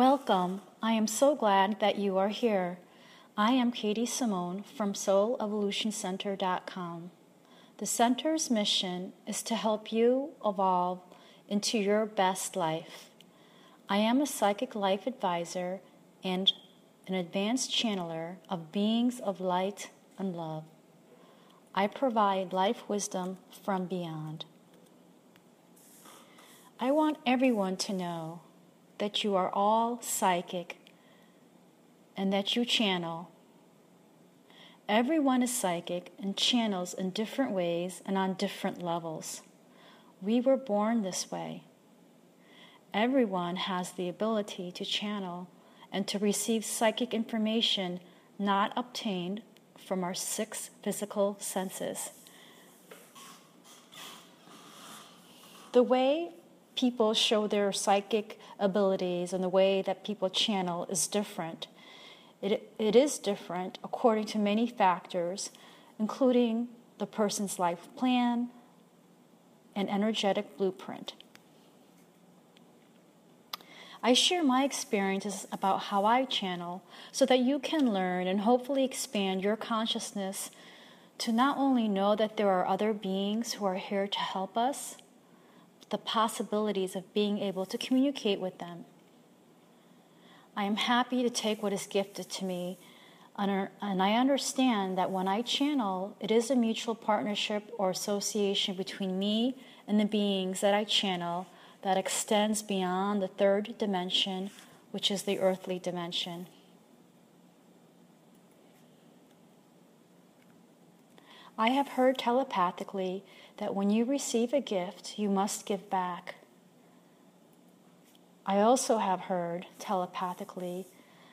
Welcome. I am so glad that you are here. I am Katy Simmone from SoulEvolutionCenter.com. The center's mission is to help you evolve into your best life. I am a psychic life advisor and an advanced channeler of beings of light and love. I provide life wisdom from beyond. I want everyone to know that you are all psychic and that you channel. Everyone is psychic and channels in different ways and on different levels. We were born this way. Everyone has the ability to channel and to receive psychic information not obtained from our six physical senses. The way people show their psychic abilities and the way that people channel is different. It, it is different according to many factors, including the person's life plan and energetic blueprint. I share my experiences about how I channel so that you can learn and hopefully expand your consciousness to not only know that there are other beings who are here to help us, the possibilities of being able to communicate with them. I am happy to take what is gifted to me, er, and I understand that when I channel, it is a mutual partnership or association between me and the beings that I channel that extends beyond the third dimension, which is the earthly dimension. I have heard telepathically that when you receive a gift, you must give back. I also have heard telepathically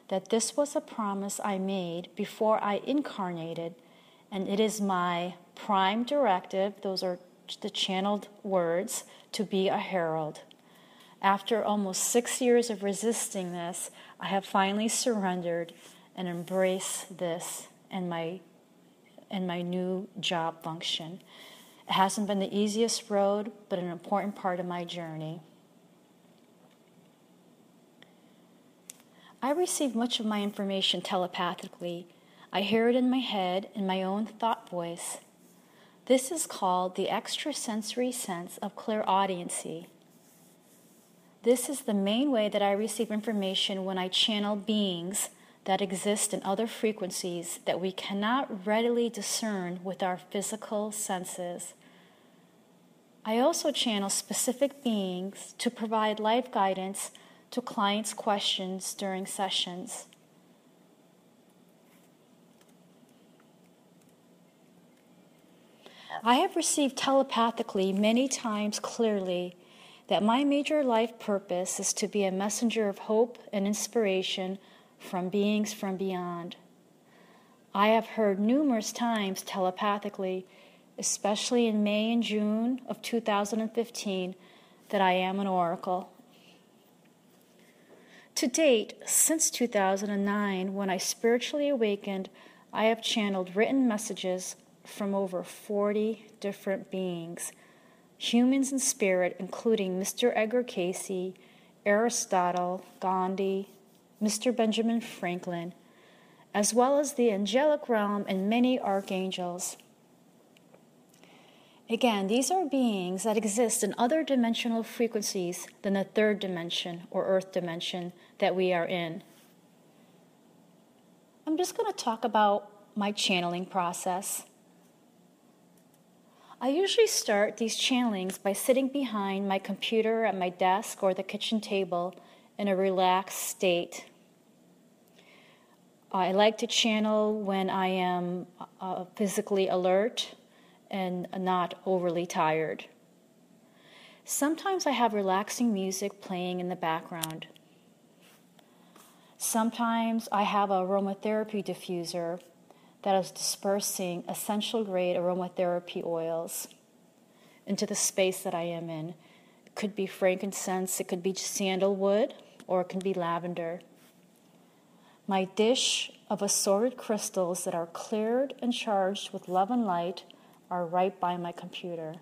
that this was a promise I made before I incarnated, and it is my prime directive, those are the channeled words, to be a herald. After almost six years of resisting this, I have finally surrendered and embraced this in my, in my new job function. It hasn't been the easiest road, but an important part of my journey. I receive much of my information telepathically. I hear it in my head in my own thought voice. This is called the extrasensory sense of clear clairaudiency. This is the main way that I receive information when I channel beings that exist in other frequencies that we cannot readily discern with our physical senses. I also channel specific beings to provide life guidance to clients' questions during sessions. I have received telepathically many times clearly that my major life purpose is to be a messenger of hope and inspiration from beings from beyond. I have heard numerous times telepathically, especially in May and June of 2015, that I am an oracle. To date, since 2009, when I spiritually awakened, I have channeled written messages from over 40 different beings, humans and spirit, including Mr. Edgar Cayce, Aristotle, Gandhi, Mr. Benjamin Franklin, as well as the angelic realm and many archangels. Again, these are beings that exist in other dimensional frequencies than the third dimension or earth dimension that we are in. I'm just going to talk about my channeling process. I usually start these channelings by sitting behind my computer at my desk or the kitchen table in a relaxed state. I like to channel when I am uh, physically alert and not overly tired. Sometimes I have relaxing music playing in the background. Sometimes I have a aromatherapy diffuser that is dispersing essential grade aromatherapy oils into the space that I am in. It could be frankincense, it could be sandalwood, or it can be lavender. My dish of assorted crystals that are cleared and charged with love and light are right by my computer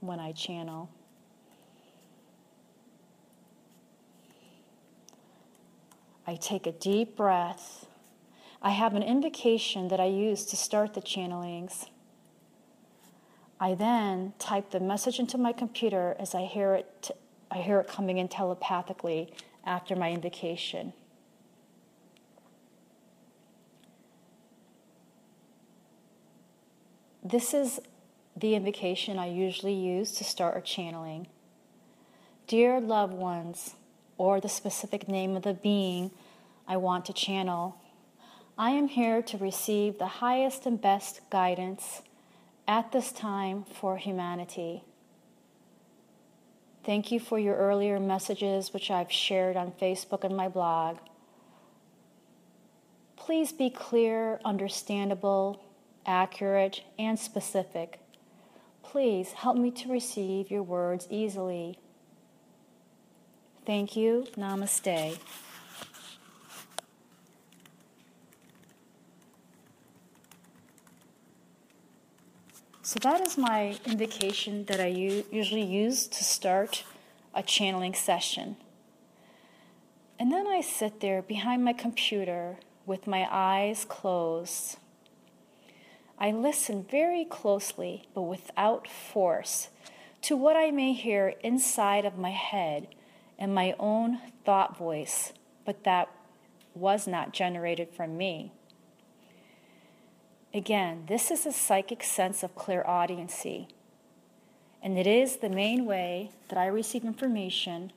when I channel. I take a deep breath. I have an invocation that I use to start the channelings. I then type the message into my computer as I hear it, t- I hear it coming in telepathically after my invocation. This is the invocation I usually use to start a channeling. Dear loved ones, or the specific name of the being I want to channel, I am here to receive the highest and best guidance at this time for humanity. Thank you for your earlier messages, which I've shared on Facebook and my blog. Please be clear, understandable, accurate, and specific. Please help me to receive your words easily. Thank you. Namaste. So, that is my invocation that I usually use to start a channeling session. And then I sit there behind my computer with my eyes closed I listen very closely, but without force, to what I may hear inside of my head and my own thought voice, but that was not generated from me. Again, this is a psychic sense of clear clairaudiency, and it is the main way that I receive information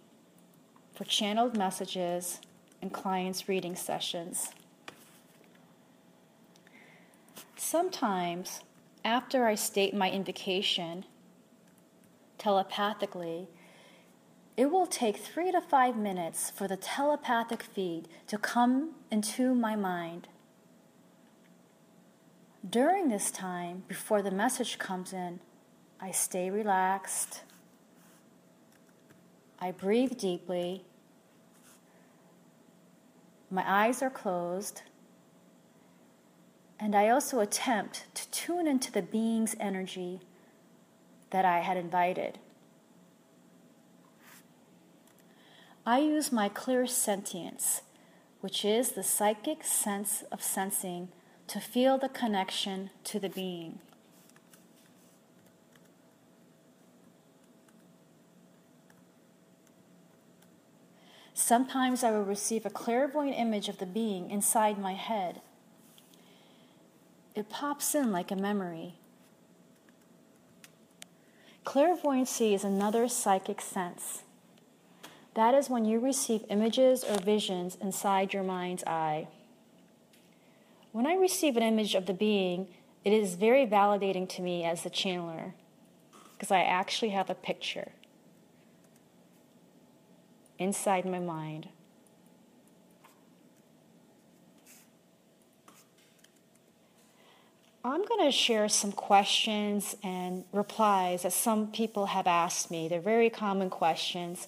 for channeled messages and clients' reading sessions. Sometimes, after I state my invocation telepathically, it will take three to five minutes for the telepathic feed to come into my mind. During this time, before the message comes in, I stay relaxed. I breathe deeply. My eyes are closed. And I also attempt to tune into the being's energy that I had invited. I use my clairsentience, which is the psychic sense of sensing, to feel the connection to the being. Sometimes I will receive a clairvoyant image of the being inside my head it pops in like a memory. Clairvoyancy is another psychic sense. That is when you receive images or visions inside your mind's eye. When I receive an image of the being, it is very validating to me as the channeler because I actually have a picture inside my mind. I'm going to share some questions and replies that some people have asked me. They're very common questions,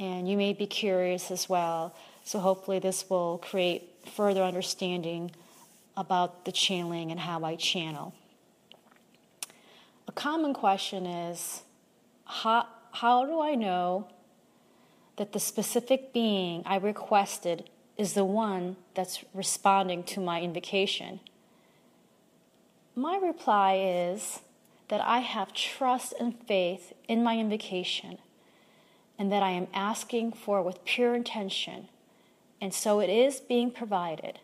and you may be curious as well. So, hopefully, this will create further understanding about the channeling and how I channel. A common question is how, how do I know that the specific being I requested is the one that's responding to my invocation? My reply is that I have trust and faith in my invocation and that I am asking for with pure intention, and so it is being provided.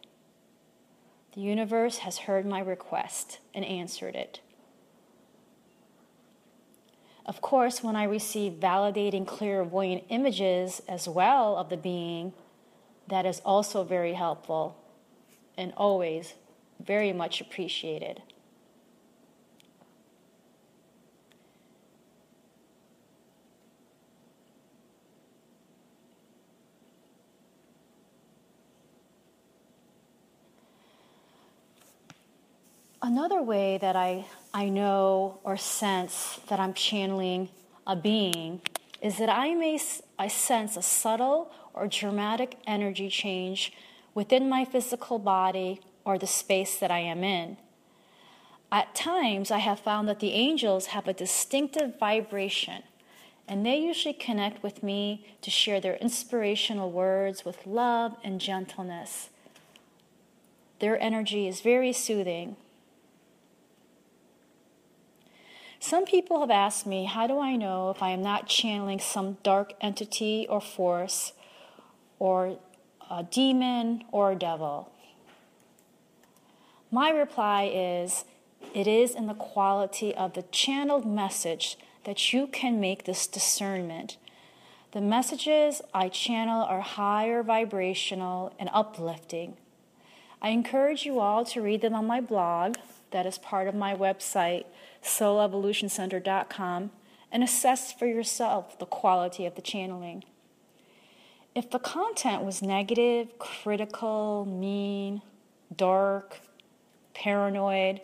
The universe has heard my request and answered it. Of course, when I receive validating clairvoyant images as well of the being, that is also very helpful and always very much appreciated. Another way that I, I know or sense that I'm channeling a being is that I may I sense a subtle or dramatic energy change within my physical body or the space that I am in. At times, I have found that the angels have a distinctive vibration, and they usually connect with me to share their inspirational words with love and gentleness. Their energy is very soothing. Some people have asked me, how do I know if I am not channeling some dark entity or force, or a demon or a devil? My reply is, it is in the quality of the channeled message that you can make this discernment. The messages I channel are higher vibrational and uplifting. I encourage you all to read them on my blog, that is part of my website, soulevolutioncenter.com, and assess for yourself the quality of the channeling. If the content was negative, critical, mean, dark, paranoid,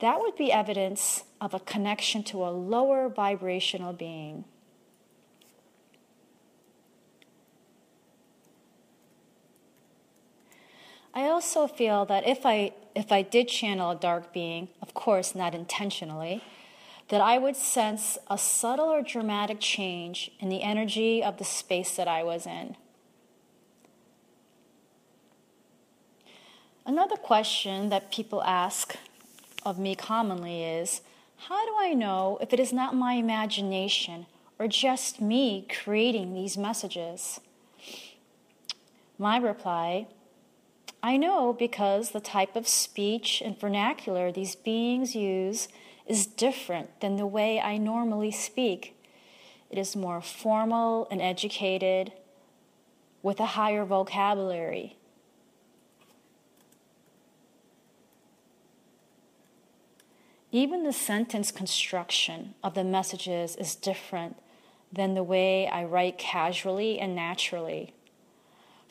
that would be evidence of a connection to a lower vibrational being. I also feel that if I if I did channel a dark being, of course not intentionally, that I would sense a subtle or dramatic change in the energy of the space that I was in. Another question that people ask of me commonly is how do I know if it is not my imagination or just me creating these messages? My reply I know because the type of speech and vernacular these beings use is different than the way I normally speak. It is more formal and educated with a higher vocabulary. Even the sentence construction of the messages is different than the way I write casually and naturally.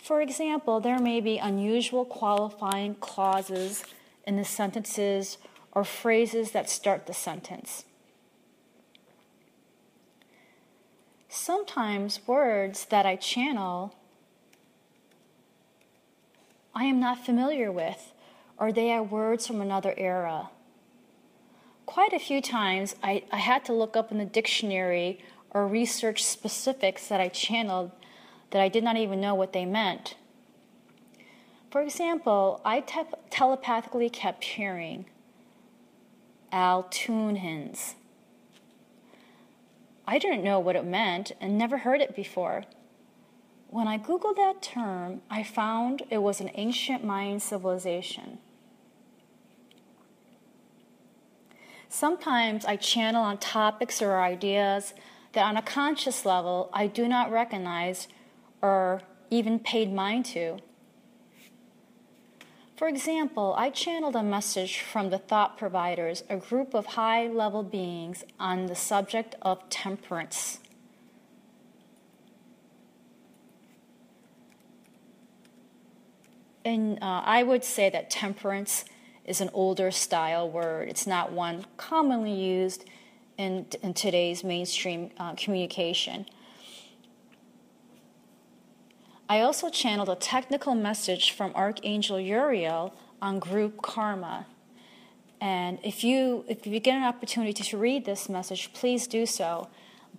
For example, there may be unusual qualifying clauses in the sentences or phrases that start the sentence. Sometimes words that I channel I am not familiar with, or they are words from another era quite a few times I, I had to look up in the dictionary or research specifics that I channeled that I did not even know what they meant. For example, I te- telepathically kept hearing Altoonhans. I didn't know what it meant and never heard it before. When I Googled that term, I found it was an ancient Mayan civilization. Sometimes I channel on topics or ideas that on a conscious level I do not recognize or even paid mind to. For example, I channeled a message from the Thought Providers, a group of high level beings, on the subject of temperance. And uh, I would say that temperance is an older style word. It's not one commonly used in, in today's mainstream uh, communication. I also channeled a technical message from Archangel Uriel on group karma. And if you if you get an opportunity to read this message, please do so.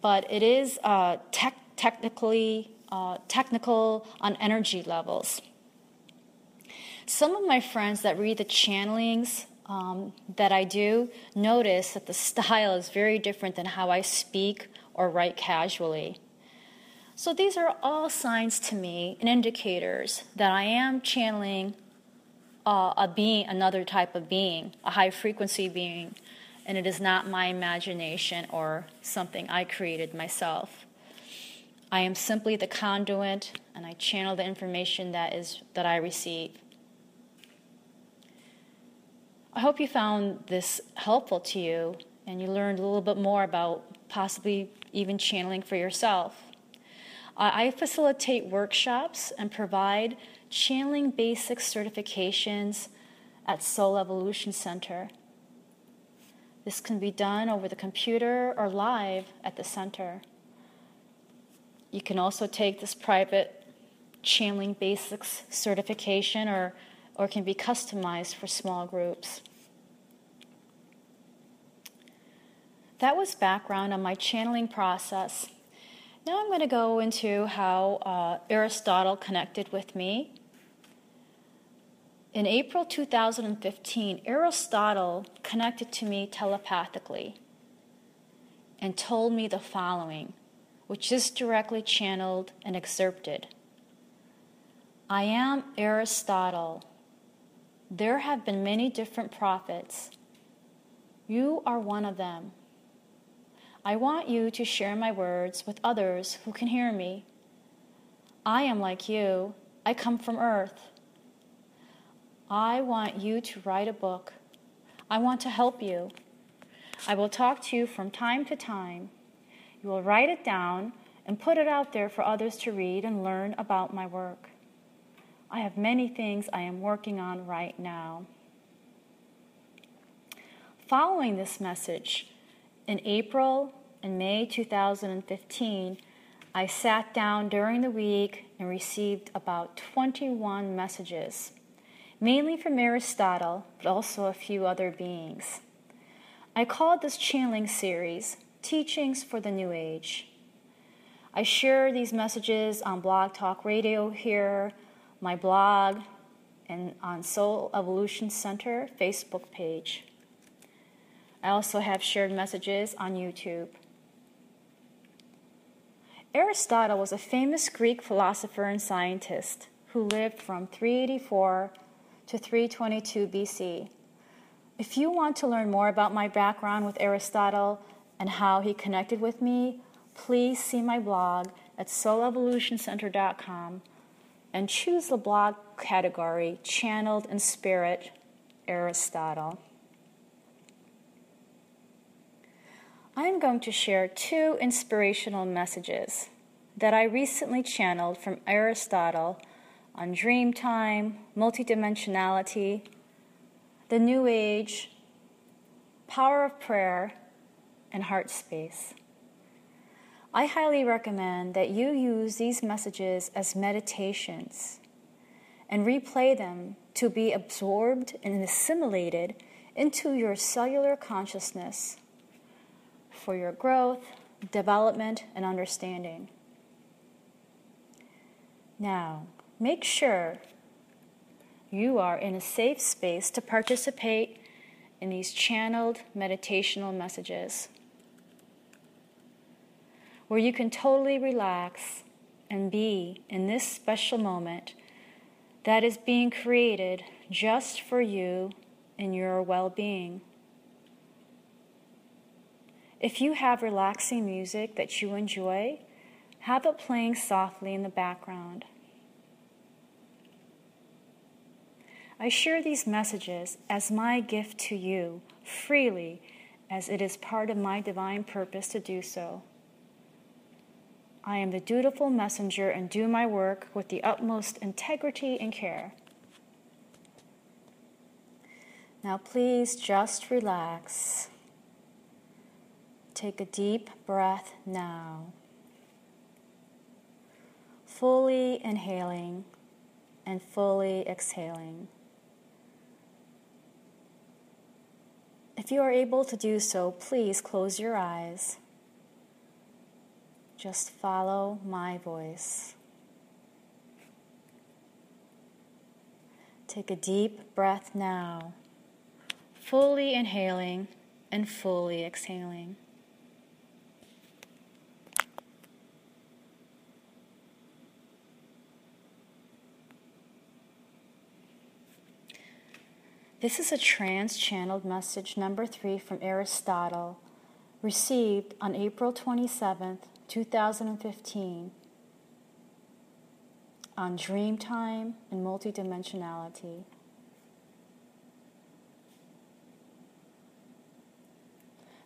But it is uh, tech, technically uh, technical on energy levels. Some of my friends that read the channelings um, that I do notice that the style is very different than how I speak or write casually. So these are all signs to me and indicators that I am channeling uh, a being, another type of being, a high frequency being, and it is not my imagination or something I created myself. I am simply the conduit, and I channel the information that is that I receive. I hope you found this helpful to you and you learned a little bit more about possibly even channeling for yourself. Uh, I facilitate workshops and provide channeling basics certifications at Soul Evolution Center. This can be done over the computer or live at the center. You can also take this private channeling basics certification or or can be customized for small groups. That was background on my channeling process. Now I'm going to go into how uh, Aristotle connected with me. In April 2015, Aristotle connected to me telepathically and told me the following, which is directly channeled and excerpted I am Aristotle. There have been many different prophets. You are one of them. I want you to share my words with others who can hear me. I am like you. I come from earth. I want you to write a book. I want to help you. I will talk to you from time to time. You will write it down and put it out there for others to read and learn about my work. I have many things I am working on right now. Following this message, in April and May 2015, I sat down during the week and received about 21 messages, mainly from Aristotle, but also a few other beings. I called this channeling series Teachings for the New Age. I share these messages on Blog Talk Radio here, my blog, and on Soul Evolution Center Facebook page. I also have shared messages on YouTube. Aristotle was a famous Greek philosopher and scientist who lived from 384 to 322 BC. If you want to learn more about my background with Aristotle and how he connected with me, please see my blog at soulevolutioncenter.com and choose the blog category Channeled in Spirit Aristotle. I am going to share two inspirational messages that I recently channeled from Aristotle on dream time, multidimensionality, the New Age, power of prayer, and heart space. I highly recommend that you use these messages as meditations and replay them to be absorbed and assimilated into your cellular consciousness for your growth, development, and understanding. Now, make sure you are in a safe space to participate in these channeled meditational messages where you can totally relax and be in this special moment that is being created just for you and your well being. If you have relaxing music that you enjoy, have it playing softly in the background. I share these messages as my gift to you freely, as it is part of my divine purpose to do so. I am the dutiful messenger and do my work with the utmost integrity and care. Now, please just relax. Take a deep breath now. Fully inhaling and fully exhaling. If you are able to do so, please close your eyes. Just follow my voice. Take a deep breath now, fully inhaling and fully exhaling. This is a trance channeled message number three from Aristotle, received on April 27th, 2015, on dream time and Multidimensionality.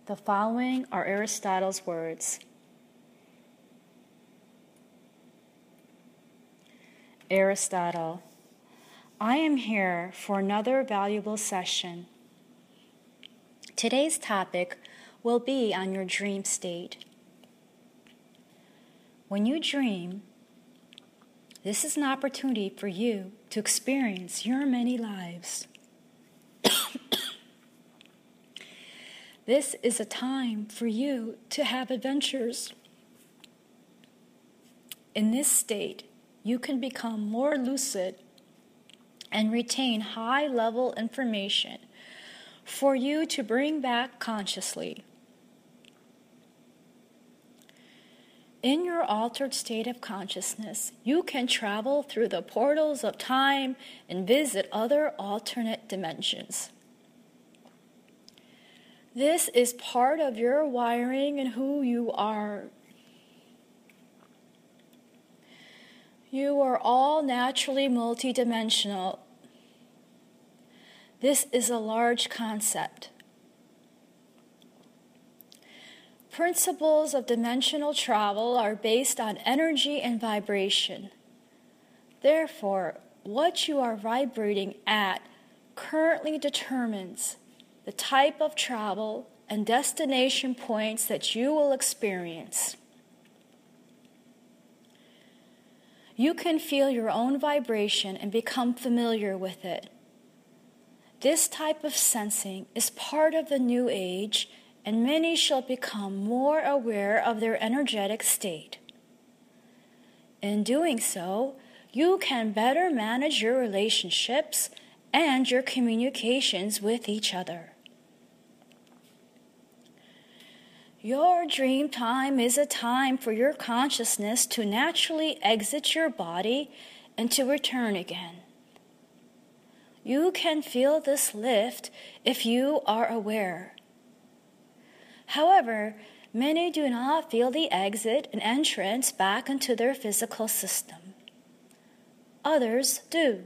The following are Aristotle's words Aristotle. I am here for another valuable session. Today's topic will be on your dream state. When you dream, this is an opportunity for you to experience your many lives. This is a time for you to have adventures. In this state, you can become more lucid and retain high level information for you to bring back consciously. In your altered state of consciousness, you can travel through the portals of time and visit other alternate dimensions. This is part of your wiring and who you are. You are all naturally multidimensional. This is a large concept. Principles of dimensional travel are based on energy and vibration. Therefore, what you are vibrating at currently determines the type of travel and destination points that you will experience. You can feel your own vibration and become familiar with it. This type of sensing is part of the New Age, and many shall become more aware of their energetic state. In doing so, you can better manage your relationships and your communications with each other. Your dream time is a time for your consciousness to naturally exit your body and to return again. You can feel this lift if you are aware. However, many do not feel the exit and entrance back into their physical system. Others do.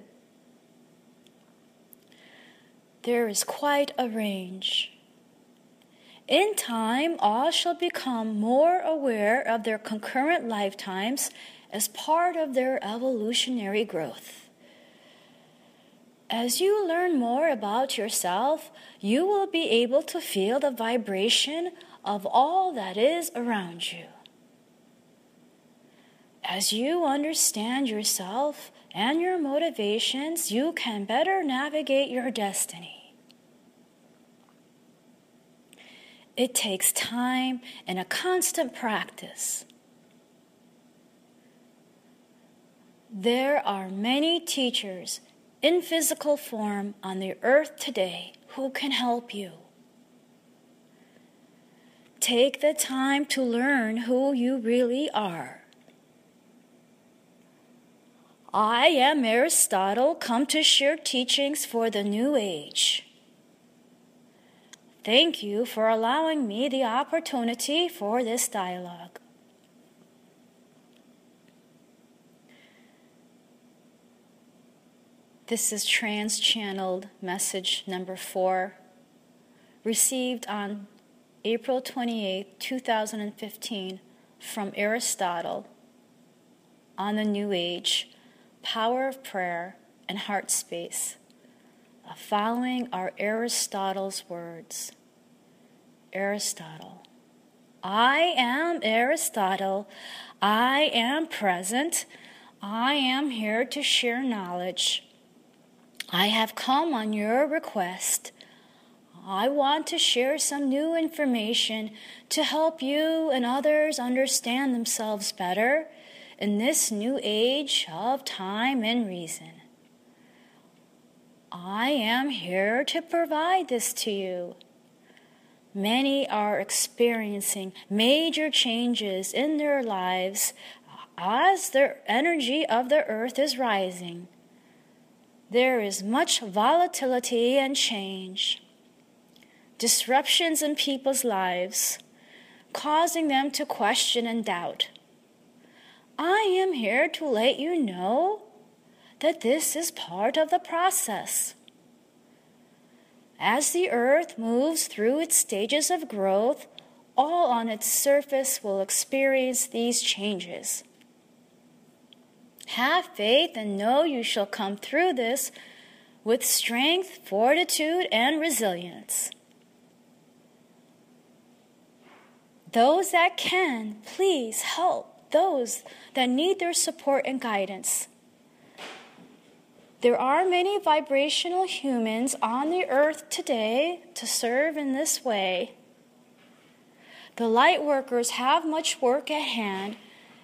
There is quite a range. In time, all shall become more aware of their concurrent lifetimes as part of their evolutionary growth. As you learn more about yourself, you will be able to feel the vibration of all that is around you. As you understand yourself and your motivations, you can better navigate your destiny. It takes time and a constant practice. There are many teachers in physical form on the earth today who can help you. Take the time to learn who you really are. I am Aristotle, come to share teachings for the new age. Thank you for allowing me the opportunity for this dialogue. This is trance channeled message number four, received on April 28, 2015, from Aristotle on the New Age, Power of Prayer, and Heart Space following are Aristotle's words. Aristotle. I am Aristotle. I am present. I am here to share knowledge. I have come on your request. I want to share some new information to help you and others understand themselves better in this new age of time and reason. I am here to provide this to you. Many are experiencing major changes in their lives as the energy of the earth is rising. There is much volatility and change, disruptions in people's lives, causing them to question and doubt. I am here to let you know that this is part of the process. As the earth moves through its stages of growth, all on its surface will experience these changes. Have faith and know you shall come through this with strength, fortitude, and resilience. Those that can, please help those that need their support and guidance. There are many vibrational humans on the earth today to serve in this way. The light workers have much work at hand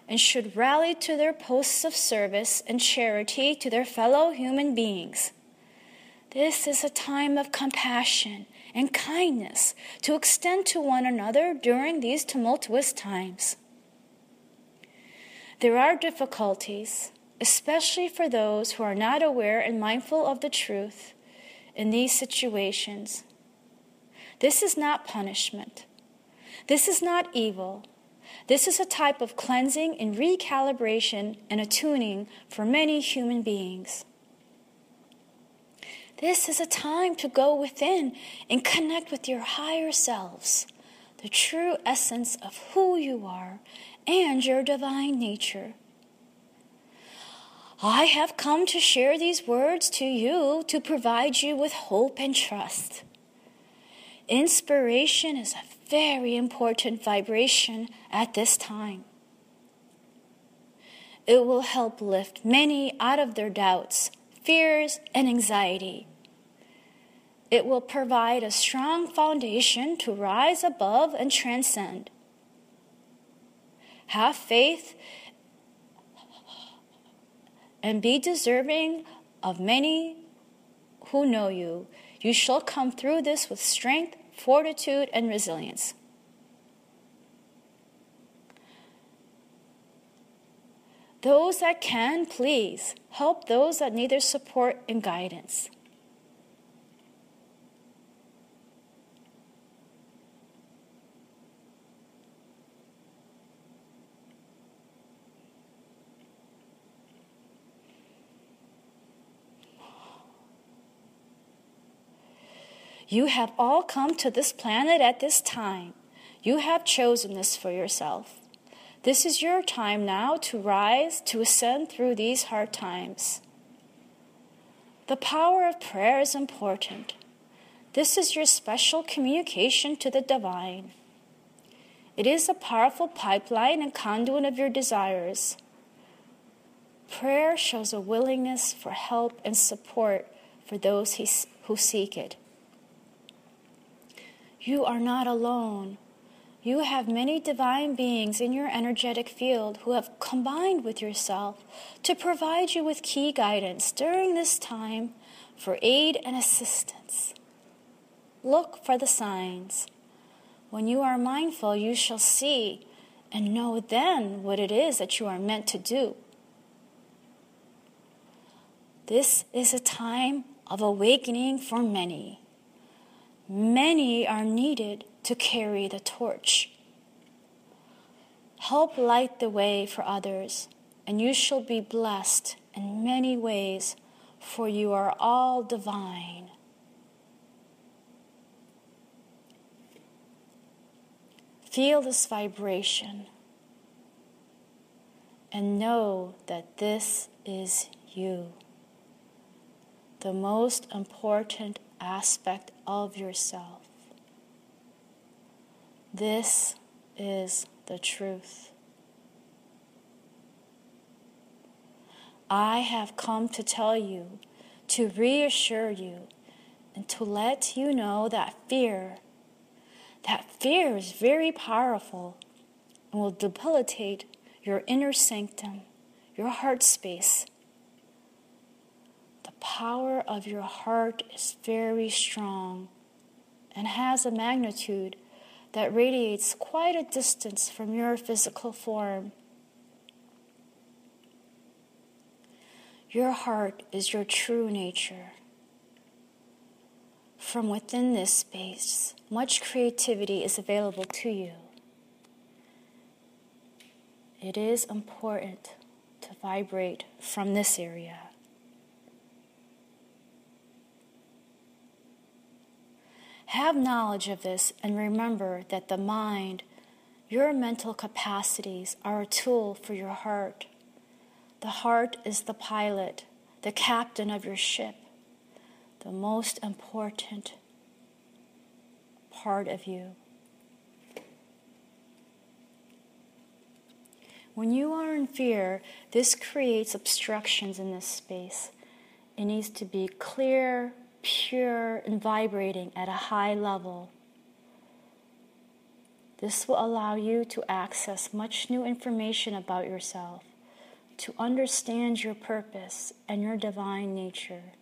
and should rally to their posts of service and charity to their fellow human beings. This is a time of compassion and kindness to extend to one another during these tumultuous times. There are difficulties, especially for those who are not aware and mindful of the truth in these situations. This is not punishment. This is not evil. This is a type of cleansing and recalibration and attuning for many human beings. This is a time to go within and connect with your higher selves, the true essence of who you are and your divine nature. I have come to share these words to you to provide you with hope and trust. Inspiration is a very important vibration at this time. It will help lift many out of their doubts, fears, and anxiety. It will provide a strong foundation to rise above and transcend. Have faith and be deserving of many who know you. You shall come through this with strength, fortitude, and resilience. Those that can, please help those that need their support and guidance. You have all come to this planet at this time. You have chosen this for yourself. This is your time now to rise, to ascend through these hard times. The power of prayer is important. This is your special communication to the divine. It is a powerful pipeline and conduit of your desires. Prayer shows a willingness for help and support for those who seek it. You are not alone. You have many divine beings in your energetic field who have combined with yourself to provide you with key guidance during this time for aid and assistance. Look for the signs. When you are mindful, you shall see and know then what it is that you are meant to do. This is a time of awakening for many. Many are needed to carry the torch. Help light the way for others, and you shall be blessed in many ways, for you are all divine. Feel this vibration and know that this is you, the most important aspect of yourself. This is the truth. I have come to tell you, to reassure you, and to let you know that fear, that fear is very powerful and will debilitate your inner sanctum, your heart space, power of your heart is very strong and has a magnitude that radiates quite a distance from your physical form. Your heart is your true nature. From within this space, much creativity is available to you. It is important to vibrate from this area. Have knowledge of this and remember that the mind, your mental capacities, are a tool for your heart. The heart is the pilot, the captain of your ship, the most important part of you. When you are in fear, this creates obstructions in this space. It needs to be clear, pure and vibrating at a high level. This will allow you to access much new information about yourself, to understand your purpose and your divine nature.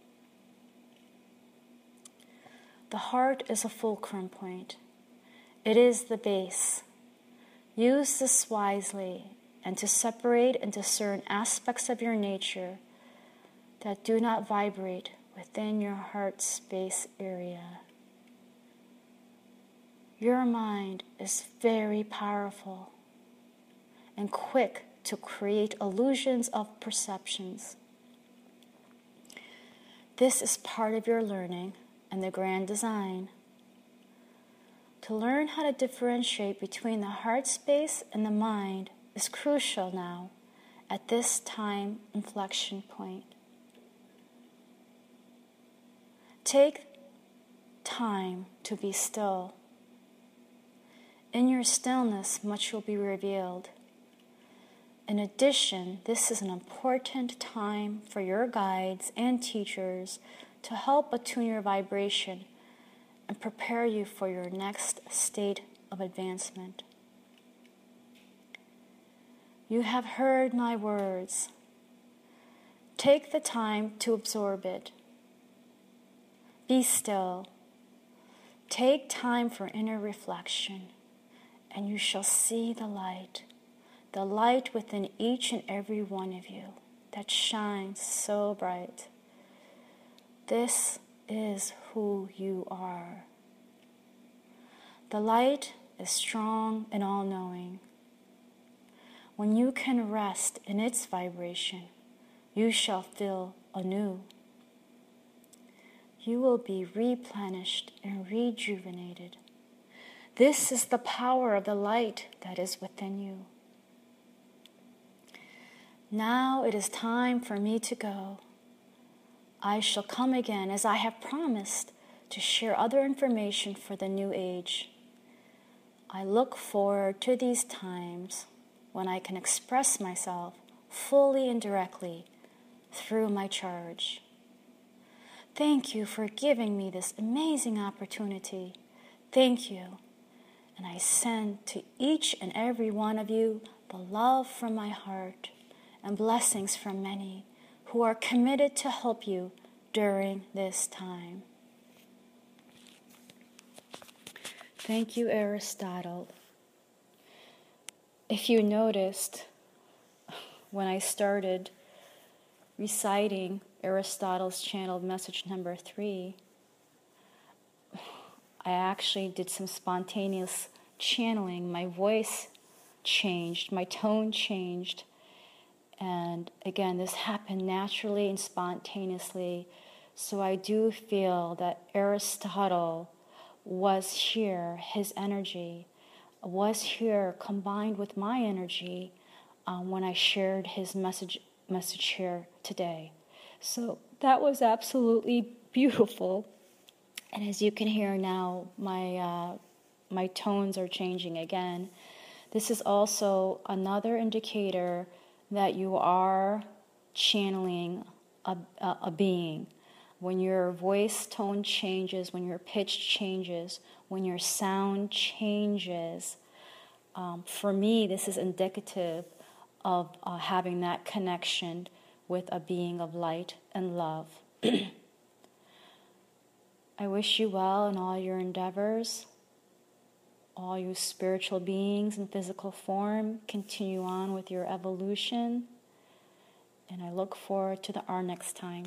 The heart is a fulcrum point, it is the base. Use this wisely and to separate and discern aspects of your nature that do not vibrate within your heart space area. Your mind is very powerful and quick to create illusions of perceptions. This is part of your learning and the grand design. To learn how to differentiate between the heart space and the mind is crucial now at this time inflection point. Take time to be still. In your stillness, much will be revealed. In addition, this is an important time for your guides and teachers to help attune your vibration and prepare you for your next state of advancement. You have heard my words. Take the time to absorb it. Be still. Take time for inner reflection, and you shall see the light, the light within each and every one of you that shines so bright. This is who you are. The light is strong and all knowing. When you can rest in its vibration, you shall feel anew. You will be replenished and rejuvenated. This is the power of the light that is within you. Now it is time for me to go. I shall come again as I have promised to share other information for the new age. I look forward to these times when I can express myself fully and directly through my charge. Thank you for giving me this amazing opportunity. Thank you. And I send to each and every one of you the love from my heart and blessings from many who are committed to help you during this time. Thank you, Aristotle. If you noticed, when I started reciting Aristotle's channeled message number three, I actually did some spontaneous channeling. My voice changed, my tone changed and again, this happened naturally and spontaneously. So I do feel that Aristotle was here, his energy was here combined with my energy um, when I shared his message, message here today. So that was absolutely beautiful. And as you can hear now, my, uh, my tones are changing again. This is also another indicator that you are channeling a, a, a being. When your voice tone changes, when your pitch changes, when your sound changes, um, for me, this is indicative of uh, having that connection with a being of light and love. I wish you well in all your endeavors all you spiritual beings in physical form continue on with your evolution. And I look forward to the, our next time.